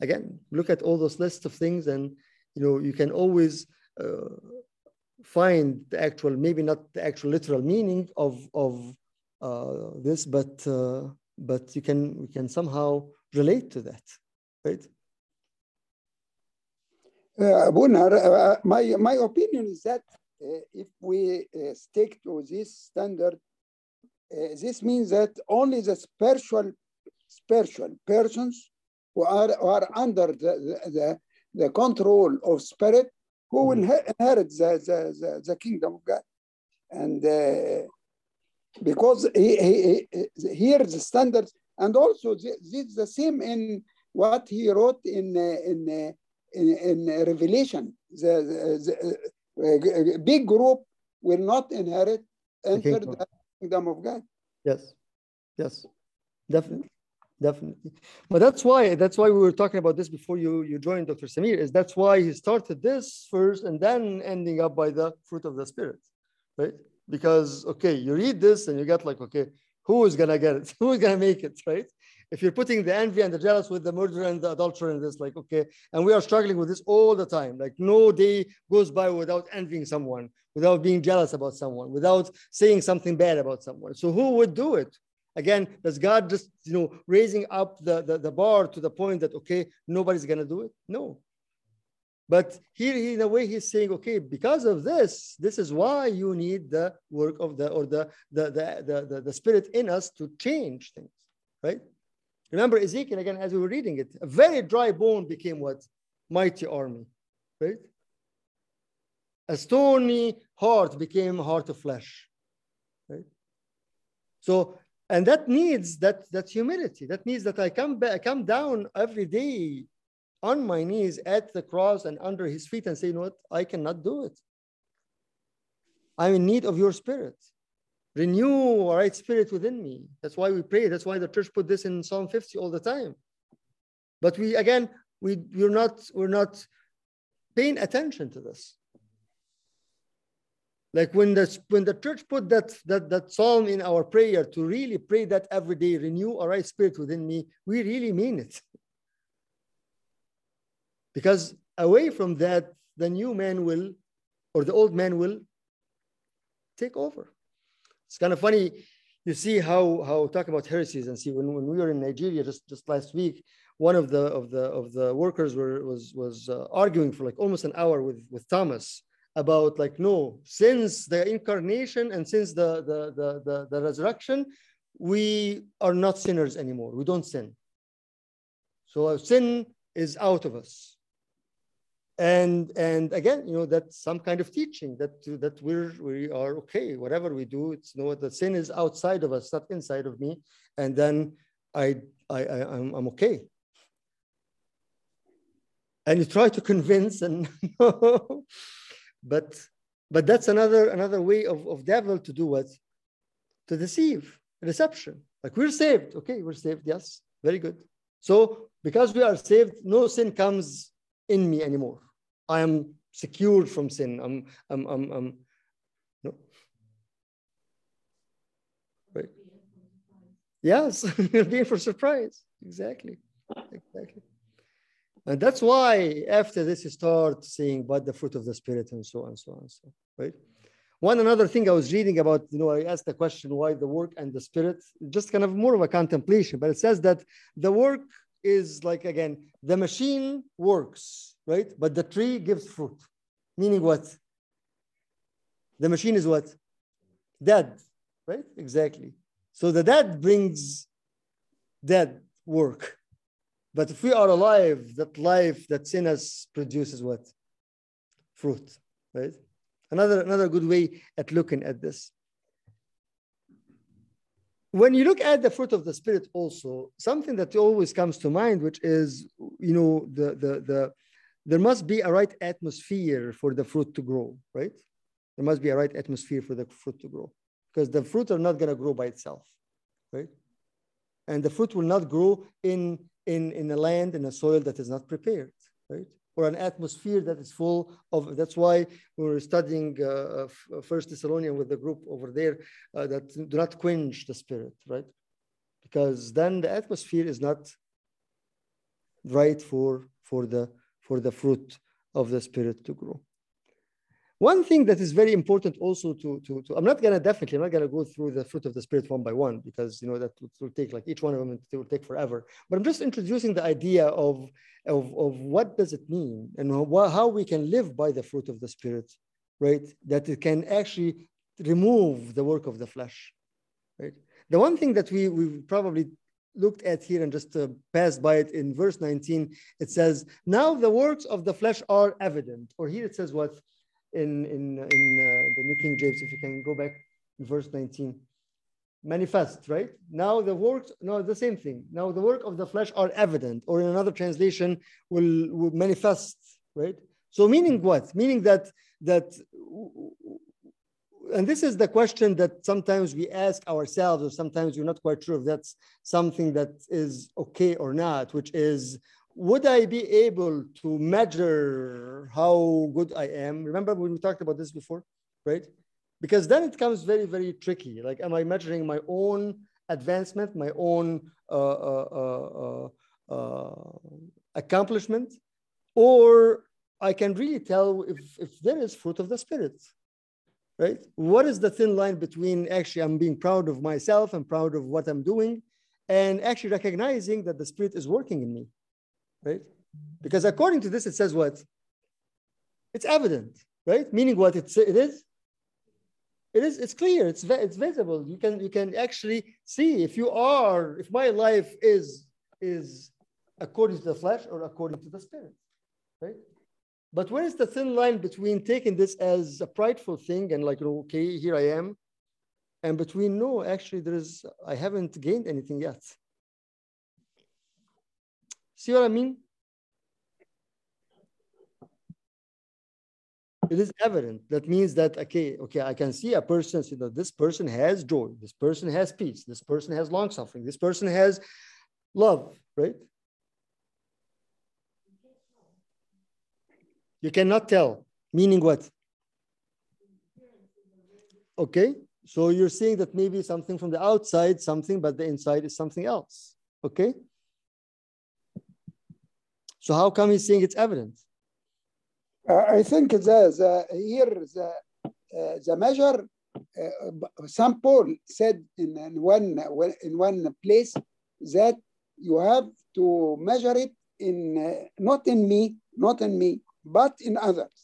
again, look at all those lists of things, and you know you can always uh, find the actual, maybe not the actual literal meaning of of this, but uh, but you can we can somehow relate to that, right? Uh, uh, my, my opinion is that uh, if we uh, stick to this standard, uh, this means that only the spiritual spiritual persons who are, who are under the, the, the control of spirit who will inherit the, the, the, the kingdom of God. And uh, because he, he, he, here the standards, and also this is the same in what he wrote in, uh, in, uh, in, in Revelation. The, the, the uh, big group will not inherit, enter the kingdom of God. Yes, yes, definitely, definitely. But that's why that's why we were talking about this before you you joined Dr. Samir. Is that's why he started this first and then ending up by the fruit of the spirit, right? Because okay, you read this and you get like, okay, who is gonna get it? Who is gonna make it, right? If you're putting the envy and the jealous with the murder and the adulterer in this, like, okay, and we are struggling with this all the time. Like, no day goes by without envying someone, without being jealous about someone, without saying something bad about someone. So who would do it? Again, does God just, you know, raising up the, the, the bar to the point that, okay, nobody's gonna do it? No. But here, in a way, he's saying, okay, because of this, this is why you need the work of the or the the the the, the, the spirit in us to change things, right? Remember Ezekiel again, as we were reading it, a very dry bone became what? Mighty army, right? A stony heart became heart of flesh, right? So, and that needs that that humility. That means that I come back, I come down every day on my knees at the cross and under his feet and say, you know what? I cannot do it. I'm in need of your spirit. Renew a right spirit within me. That's why we pray. That's why the church put this in Psalm 50 all the time. But we again, we we're not we're not paying attention to this. Like when the when the church put that that that psalm in our prayer to really pray that every day, renew a right spirit within me, we really mean it. Because away from that, the new man will, or the old man will take over. It's kind of funny. You see how how talk about heresies and see when, when we were in Nigeria just, just last week, one of the of the of the workers were was was uh, arguing for like almost an hour with with Thomas about like no since the incarnation and since the the the the, the resurrection we are not sinners anymore we don't sin so sin is out of us and and again you know that's some kind of teaching that that we're we are okay whatever we do it's you know the sin is outside of us not inside of me and then I, I, I I'm, I'm okay. And you try to convince, and but but that's another another way of, of devil to do what? To deceive, deception. Like we're saved. Okay, we're saved. Yes, very good. So because we are saved, no sin comes in me anymore. I am secured from sin. I'm, I'm, I'm, I'm no. Right. Yes, being for surprise. Exactly. Exactly. And that's why after this, you start seeing about the fruit of the spirit and so on and so on. So, right. One another thing I was reading about, you know, I asked the question why the work and the spirit, just kind of more of a contemplation, but it says that the work is like, again, the machine works, right? But the tree gives fruit. Meaning what? The machine is what? Dead, right? Exactly. So the dead brings dead work. But if we are alive, that life that's in us produces what? Fruit, right? Another, another good way at looking at this. When you look at the fruit of the spirit also, something that always comes to mind, which is, you know, the, the, the, there must be a right atmosphere for the fruit to grow, right? There must be a right atmosphere for the fruit to grow because the fruit are not going to grow by itself, right? And the fruit will not grow in, in, in a land, in a soil that is not prepared, right? Or an atmosphere that is full of, that's why we were studying uh, First Thessalonian with the group over there uh, that do not quench the spirit, right? Because then the atmosphere is not right for, for the for the fruit of the spirit to grow. One thing that is very important also to, to, to I'm not gonna definitely, I'm not gonna go through the fruit of the spirit one by one because you know that will take like each one of them it will take forever. But I'm just introducing the idea of, of, of what does it mean and how we can live by the fruit of the spirit, right? That it can actually remove the work of the flesh, right? The one thing that we, we probably looked at here and just uh, passed by it in verse 19 it says now the works of the flesh are evident or here it says what in in in uh, the new king james if you can go back verse 19 manifest right? Now the works no the same thing. Now the work of the flesh are evident or in another translation will, will manifest right? So meaning what? Meaning that that and this is the question that sometimes we ask ourselves, or sometimes we're not quite sure if that's something that is okay or not, which is, would I be able to measure how good I am? Remember when we talked about this before, right? Because then it comes very, very tricky. Like, am I measuring my own advancement, my own uh, uh, uh, uh accomplishment? Or I can really tell if, if there is fruit of the spirit, right? What is the thin line between actually I'm being proud of myself and proud of what I'm doing and actually recognizing that the spirit is working in me, right? Because according to this, it says what? It's evident, right? Meaning what it's, it is? It is, it's clear, it's, it's visible. You can, you can actually see if you are, if my life is, is according to the flesh or according to the spirit, right? But where is the thin line between taking this as a prideful thing and like, okay, here I am, and between no, actually, there is, I haven't gained anything yet. See what I mean? It is evident. That means that, okay, okay, I can see a person, see that this person has joy, this person has peace, this person has long suffering, this person has love, right? You cannot tell. Meaning what? Okay. So you're saying that maybe something from the outside, something, but the inside is something else. Okay. So how come he's saying it's evident? Uh, I think the, the here the uh, the measure uh, Saint Paul said in, in one in one place that you have to measure it in uh, not in me, not in me, but in others.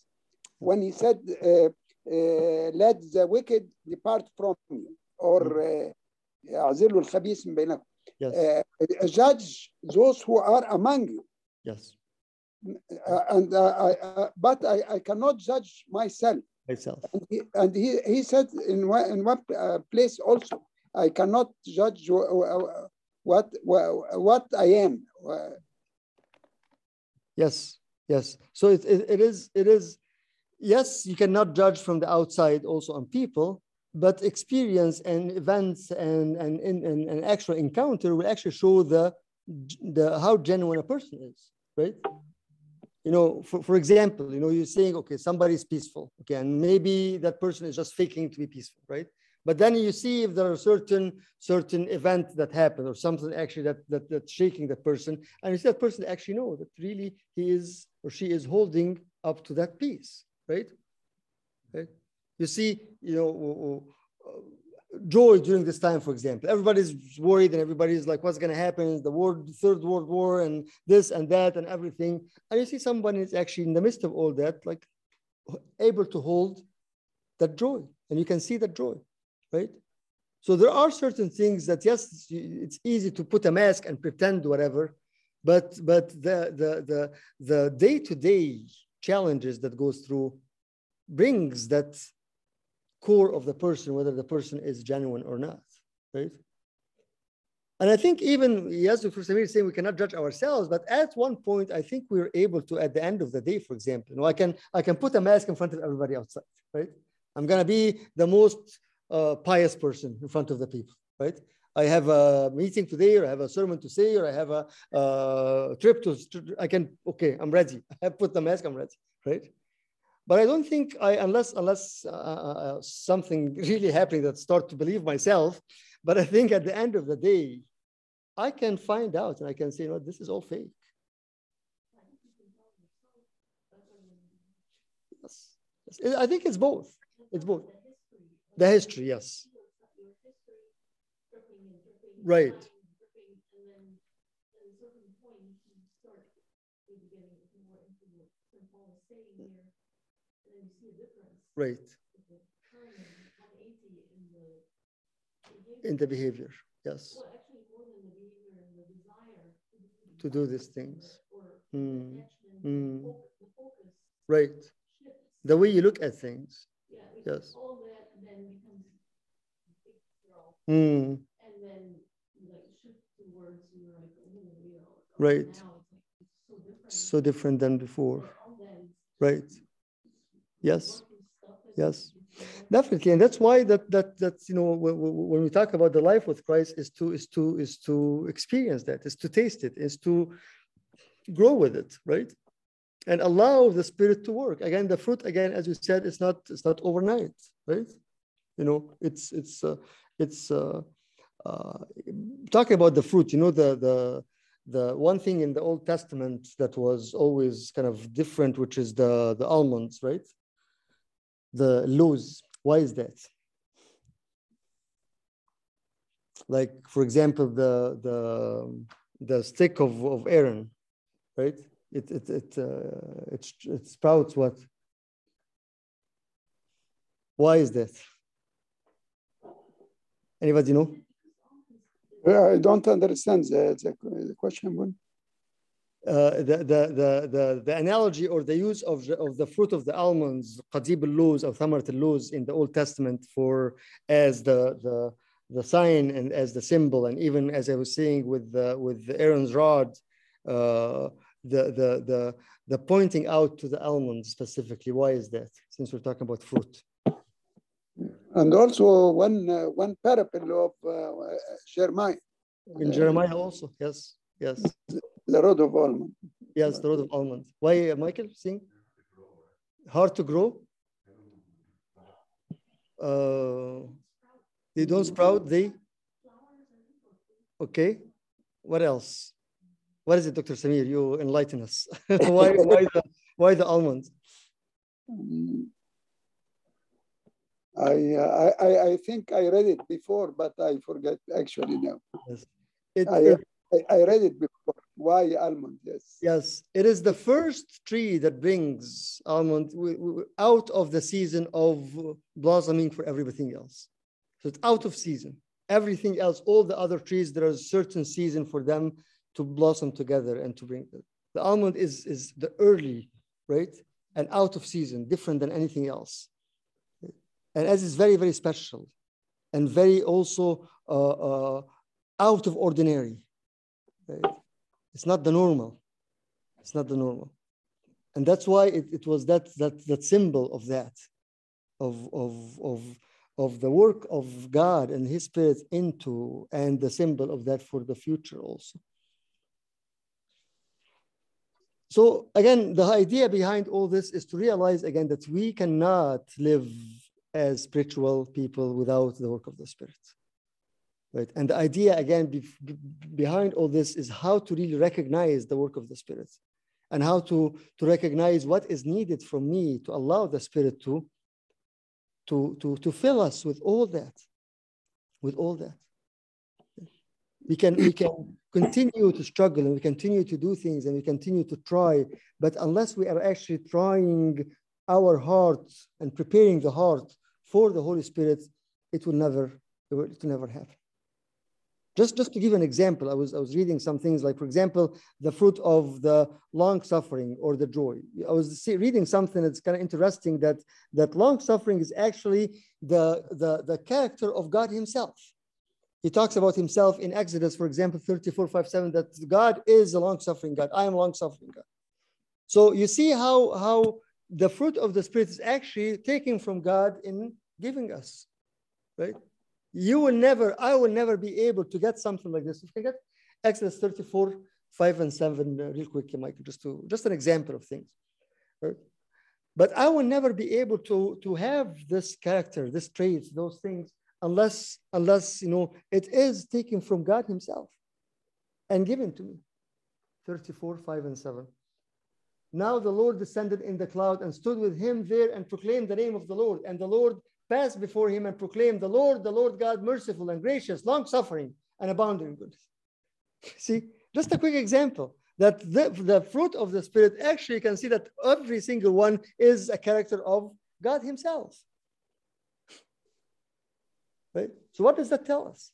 When he said, uh, uh "Let the wicked depart from you," or mm-hmm. uh, uh, judge those who are among you. Yes. Uh, and uh, I, uh, but I, I cannot judge myself. Myself. And he, and he, he said in one, in one place also, I cannot judge what what, I am. Uh, Yes, yes. So it, it, it is, it is, yes, you cannot judge from the outside also on people, but experience and events and, and, and, and, and actual encounter will actually show the, the, how genuine a person is, right? You know, for, for example, you know, you're saying, okay, somebody's peaceful, okay, and maybe that person is just faking to be peaceful, right? But then you see if there are certain certain event that happen or something actually that, that that's shaking that person, and you see that person actually know that really he is or she is holding up to that peace, right? Right? You see, you know, joy during this time, for example. Everybody's worried and everybody's like, what's going to happen? The world, third world war, and this and that and everything. And you see somebody is actually in the midst of all that, like able to hold that joy, and you can see that joy right? So there are certain things that yes, it's easy to put a mask and pretend whatever, but but the the the the day to day challenges that goes through brings that core of the person, whether the person is genuine or not, right? And I think even yes, Dr. Samir is saying we cannot judge ourselves, but at one point, I think we're able to, at the end of the day, for example, you know, I can I can put a mask in front of everybody outside, right? I'm gonna be the most uh, pious person in front of the people, right? I have a meeting today, or I have a sermon to say, or I have a uh, trip to, I can, okay, I'm ready. I have put the mask, I'm ready, right? But I don't think I, unless unless uh, uh, something really happening that start to believe myself, but I think at the end of the day, I can find out and I can say, no, this is all fake. Yes. I think it's both. It's both. The history, yes. Right. Right. In the behavior, yes. To do these things. Mm. Mm. Right. The way you look at things. Yes. Mm. Oh, Right. so different. Than before. Right. Yes. Yes. Definitely, and that's why that that that's you know when, when we talk about the life with Christ is to is to is to experience that, is to taste it, is to grow with it, right? And allow the Spirit to work. Again, the fruit, again, as you said, it's not it's not overnight, right? You know, it's it's uh, it's uh, uh, talking about the fruit. You know, the the the one thing in the Old Testament that was always kind of different, which is the the almonds, right? The laws. Why is that? Like, for example, the the the stick of, of Aaron, right? It it it uh, it, it sprouts what? Why is that? Anybody know? I don't understand the, the, the question. Uh, the, the, the, the, the analogy or the use of the, of the fruit of the almonds, qadib al-luz or thamarat al-luz in the Old Testament for as the, the, the sign and as the symbol, and even as I was saying with the, with Aaron's rod, uh, the, the, the, the pointing out to the almonds specifically. Why is that? Since we're talking about fruit. And also one uh, one parable of uh, Jeremiah, In Jeremiah also, yes, yes, the rod of almond. yes, the root of almond. Why, Michael, sing? Hard to grow? Uh, they don't sprout, they? Okay, what else? What is it, Dr. Samir? You enlighten us. why, why, the, why the almond? Mm. I, uh, I I think I read it before, but I forget actually now. It, I, it- I, I read it before. Why almond? Yes. yes, it is the first tree that brings almond out of the season of blossoming for everything else. So it's out of season. Everything else, all the other trees, there is a certain season for them to blossom together and to bring the, the almond is is the early, right? And out of season, different than anything else. And as is very, very special and very also uh, uh, out of ordinary. Right? It's not the normal. It's not the normal. And that's why it, it was that, that, that symbol of that, of, of, of, of the work of God and His Spirit into, and the symbol of that for the future also. So again, the idea behind all this is to realize again that we cannot live as spiritual people without the work of the Spirit. Right? And the idea again be, be, behind all this is how to really recognize the work of the Spirit and how to, to recognize what is needed from me to allow the Spirit to, to, to, to fill us with all that, with all that. We can, we can continue to struggle and we continue to do things and we continue to try, but unless we are actually trying our heart and preparing the heart for the Holy Spirit, it will never, it will, it will never happen. Just, just to give an example, I was, I was reading some things like, for example, the fruit of the long suffering or the joy. I was reading something that's kind of interesting that, that long suffering is actually the, the, the character of God Himself. He talks about Himself in Exodus, for example, 34, 5, 7, that God is a long suffering God. I am long suffering God. So you see how, how the fruit of the Spirit is actually taken from God in giving us, right? You will never, I will never be able to get something like this. If can get Exodus 34, 5 and 7, uh, real quick, Michael, just to just an example of things. Right? But I will never be able to, to have this character, this traits, those things, unless, unless you know it is taken from God Himself and given to me. 34, 5 and 7. Now the Lord descended in the cloud and stood with him there and proclaimed the name of the Lord. And the Lord passed before him and proclaimed, The Lord, the Lord God, merciful and gracious, long suffering, and abounding in goodness. See, just a quick example that the, the fruit of the Spirit actually can see that every single one is a character of God Himself. Right? So, what does that tell us?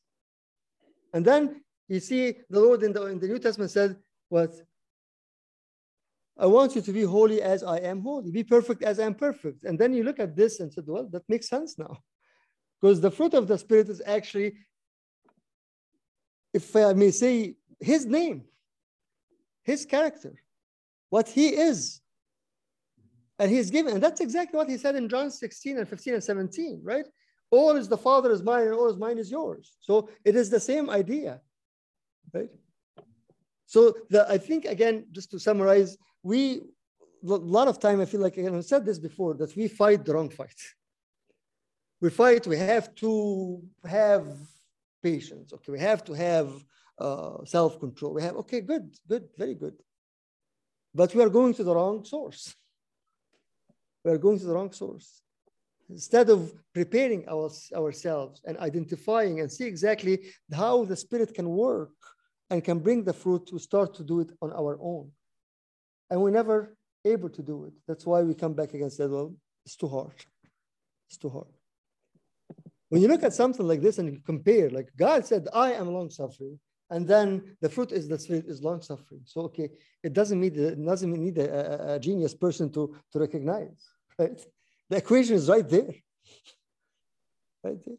And then you see the Lord in the, in the New Testament said, What? I want you to be holy as I am holy, be perfect as I am perfect. And then you look at this and said, well, that makes sense now. Because the fruit of the Spirit is actually, if I may say, his name, his character, what he is. And he's given, and that's exactly what he said in John 16 and 15 and 17, right? All is the Father is mine, and all is mine is yours. So it is the same idea, right? So the, I think again, just to summarize, we a lot of time I feel like I said this before that we fight the wrong fight. We fight. We have to have patience. Okay, we have to have uh, self control. We have okay, good, good, very good. But we are going to the wrong source. We are going to the wrong source. Instead of preparing our, ourselves and identifying and see exactly how the spirit can work and can bring the fruit to start to do it on our own. And we're never able to do it. That's why we come back again and say, well, it's too hard. It's too hard. When you look at something like this and compare, like God said, I am long suffering. And then the fruit is the spirit is long suffering. So, okay, it doesn't need, it doesn't need a, a, a genius person to, to recognize, right? The equation is right there. Right there.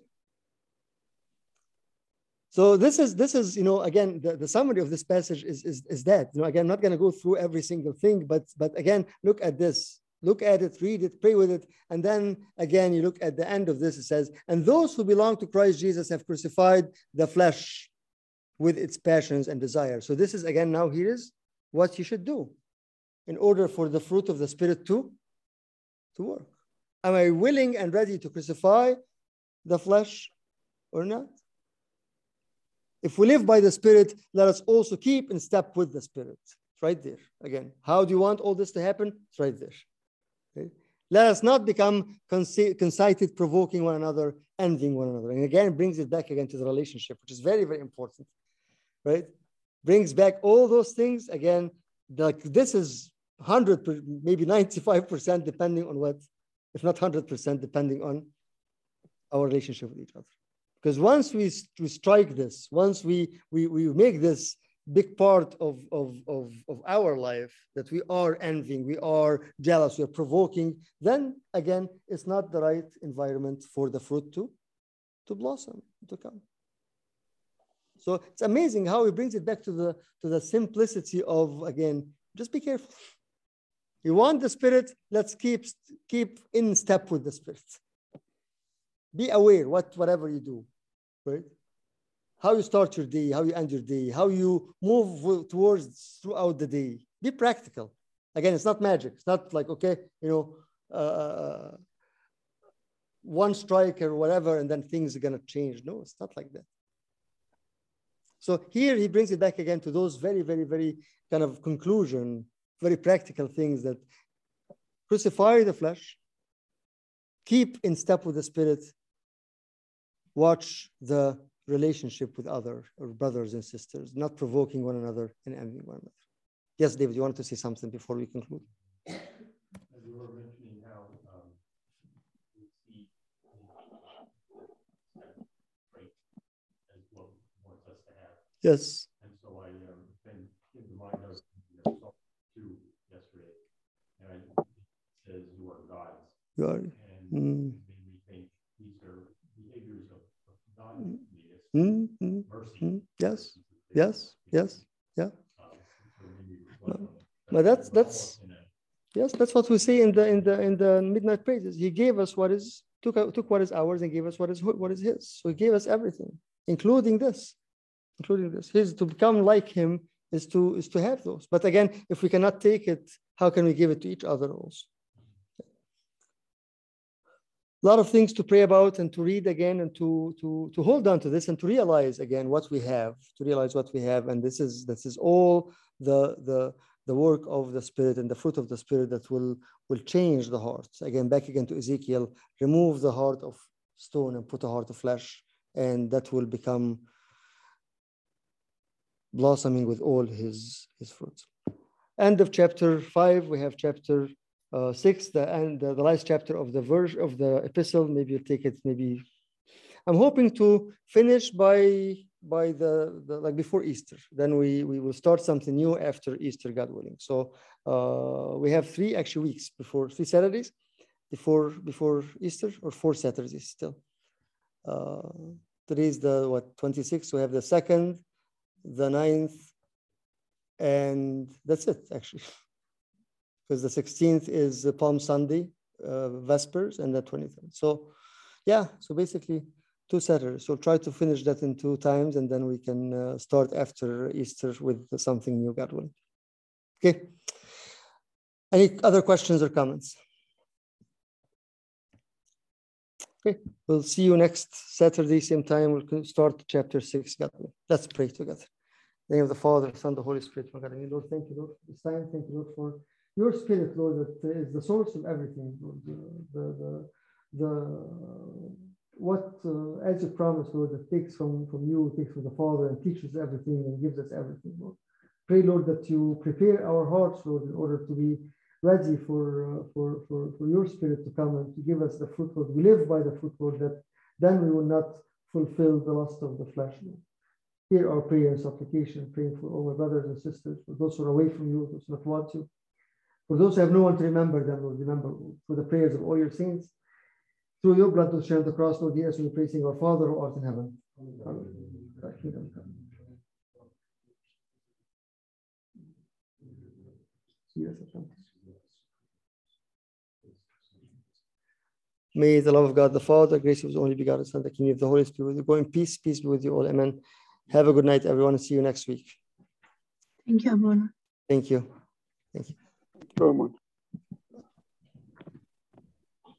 So this is this is you know again the, the summary of this passage is is, is that you know again I'm not going to go through every single thing but but again look at this. Look at it read it pray with it and then again you look at the end of this it says and those who belong to Christ Jesus have crucified the flesh with its passions and desires. So this is again now here is what you should do in order for the fruit of the spirit to to work. Am I willing and ready to crucify the flesh or not if we live by the Spirit, let us also keep in step with the Spirit. It's right there. Again, how do you want all this to happen? It's right there. Okay? Let us not become conceited, provoking one another, envying one another. And again, brings it back again to the relationship, which is very, very important. Right? Brings back all those things. Again, like this is 100, maybe 95%, depending on what, if not 100%, depending on our relationship with each other. Because once we, we strike this, once we, we, we make this big part of, of, of, of our life that we are envying, we are jealous, we are provoking, then again, it's not the right environment for the fruit to, to blossom, to come. So it's amazing how he brings it back to the to the simplicity of again, just be careful. You want the spirit, let's keep keep in step with the spirit. Be aware what whatever you do, right? How you start your day, how you end your day, how you move towards throughout the day. Be practical. Again, it's not magic. It's not like okay, you know, uh, one strike or whatever, and then things are gonna change. No, it's not like that. So here he brings it back again to those very, very, very kind of conclusion, very practical things that crucify the flesh, keep in step with the spirit, watch the relationship with other or brothers and sisters, not provoking one another and envying one another. Yes, David, you wanted to say something before we conclude? As you were mentioning how um, we see as what wants us to have. Yes. And so I um, been in the mind of you know, two yesterday, and it says you are gods, You are. And Mm, made me think these are behaviors of, of godliness, mm, mercy. mm. Yes. Yes. Yes. So maybe reflect on that. But that's- that's- almost in a- Yes, that's what we say in the in the in the midnight praises. He gave us what is took took what is ours and gave us what is what is his. So he gave us everything, including this, including this. His to become like him is to is to have those. But again, if we cannot take it, how can we give it to each other also? A lot of things to pray about and to read again and to to to hold on to this and to realize again what we have, to realize what we have, and this is this is all the the the work of the spirit and the fruit of the spirit that will will change the heart again back again to ezekiel remove the heart of stone and put a heart of flesh and that will become blossoming with all his his fruits. End of chapter 5 we have chapter uh, 6 and the, the last chapter of the verse of the epistle maybe you'll take it maybe i'm hoping to finish by by the, the like before Easter. Then we we will start something new after Easter, God willing. So uh, we have three actually weeks before three Saturdays before before Easter or four Saturdays still. Uh, today is the what 26th. We have the second, the ninth, and that's it actually. Because the 16th is Palm Sunday, uh, Vespers, and the 23rd. So yeah, so basically two Saturdays. So try to finish that in two times, and then we can uh, start after Easter with something new, God willing. Okay. Any other questions or comments? Okay, we'll see you next Saturday, same time. We'll start chapter six, God willing. Let's pray together. In the name of the Father, Son, the Holy Spirit, my God. Lord, thank you, Lord, for this time. Thank you, Lord, for your spirit, Lord, that is the source of everything, Lord. The, the, the, what, uh, as you promised, Lord, that takes from, from you, takes from the Father, and teaches everything and gives us everything, Lord. Pray, Lord, that you prepare our hearts, Lord, in order to be ready for, uh, for, for, for your Spirit to come and to give us the fruit, Lord. We live by the fruit, Lord, that then we will not fulfill the lust of the flesh, Lord. Hear our prayer and supplication, praying for all my brothers and sisters, for those who are away from you, those who don't want you. For those who have no one to remember them, Lord, remember for the prayers of all your saints. Through your blood to share the cross, Lord, when we praising our Father who art in heaven. Thy kingdom come. See us at times. May the love of God the Father, grace of His only begotten Son, the King of the Holy Spirit, with you. Go in peace. Peace be with you all. Amen. Have a good night, everyone. and See you next week. Thank you, everyone. Thank you. Thank you. Roman.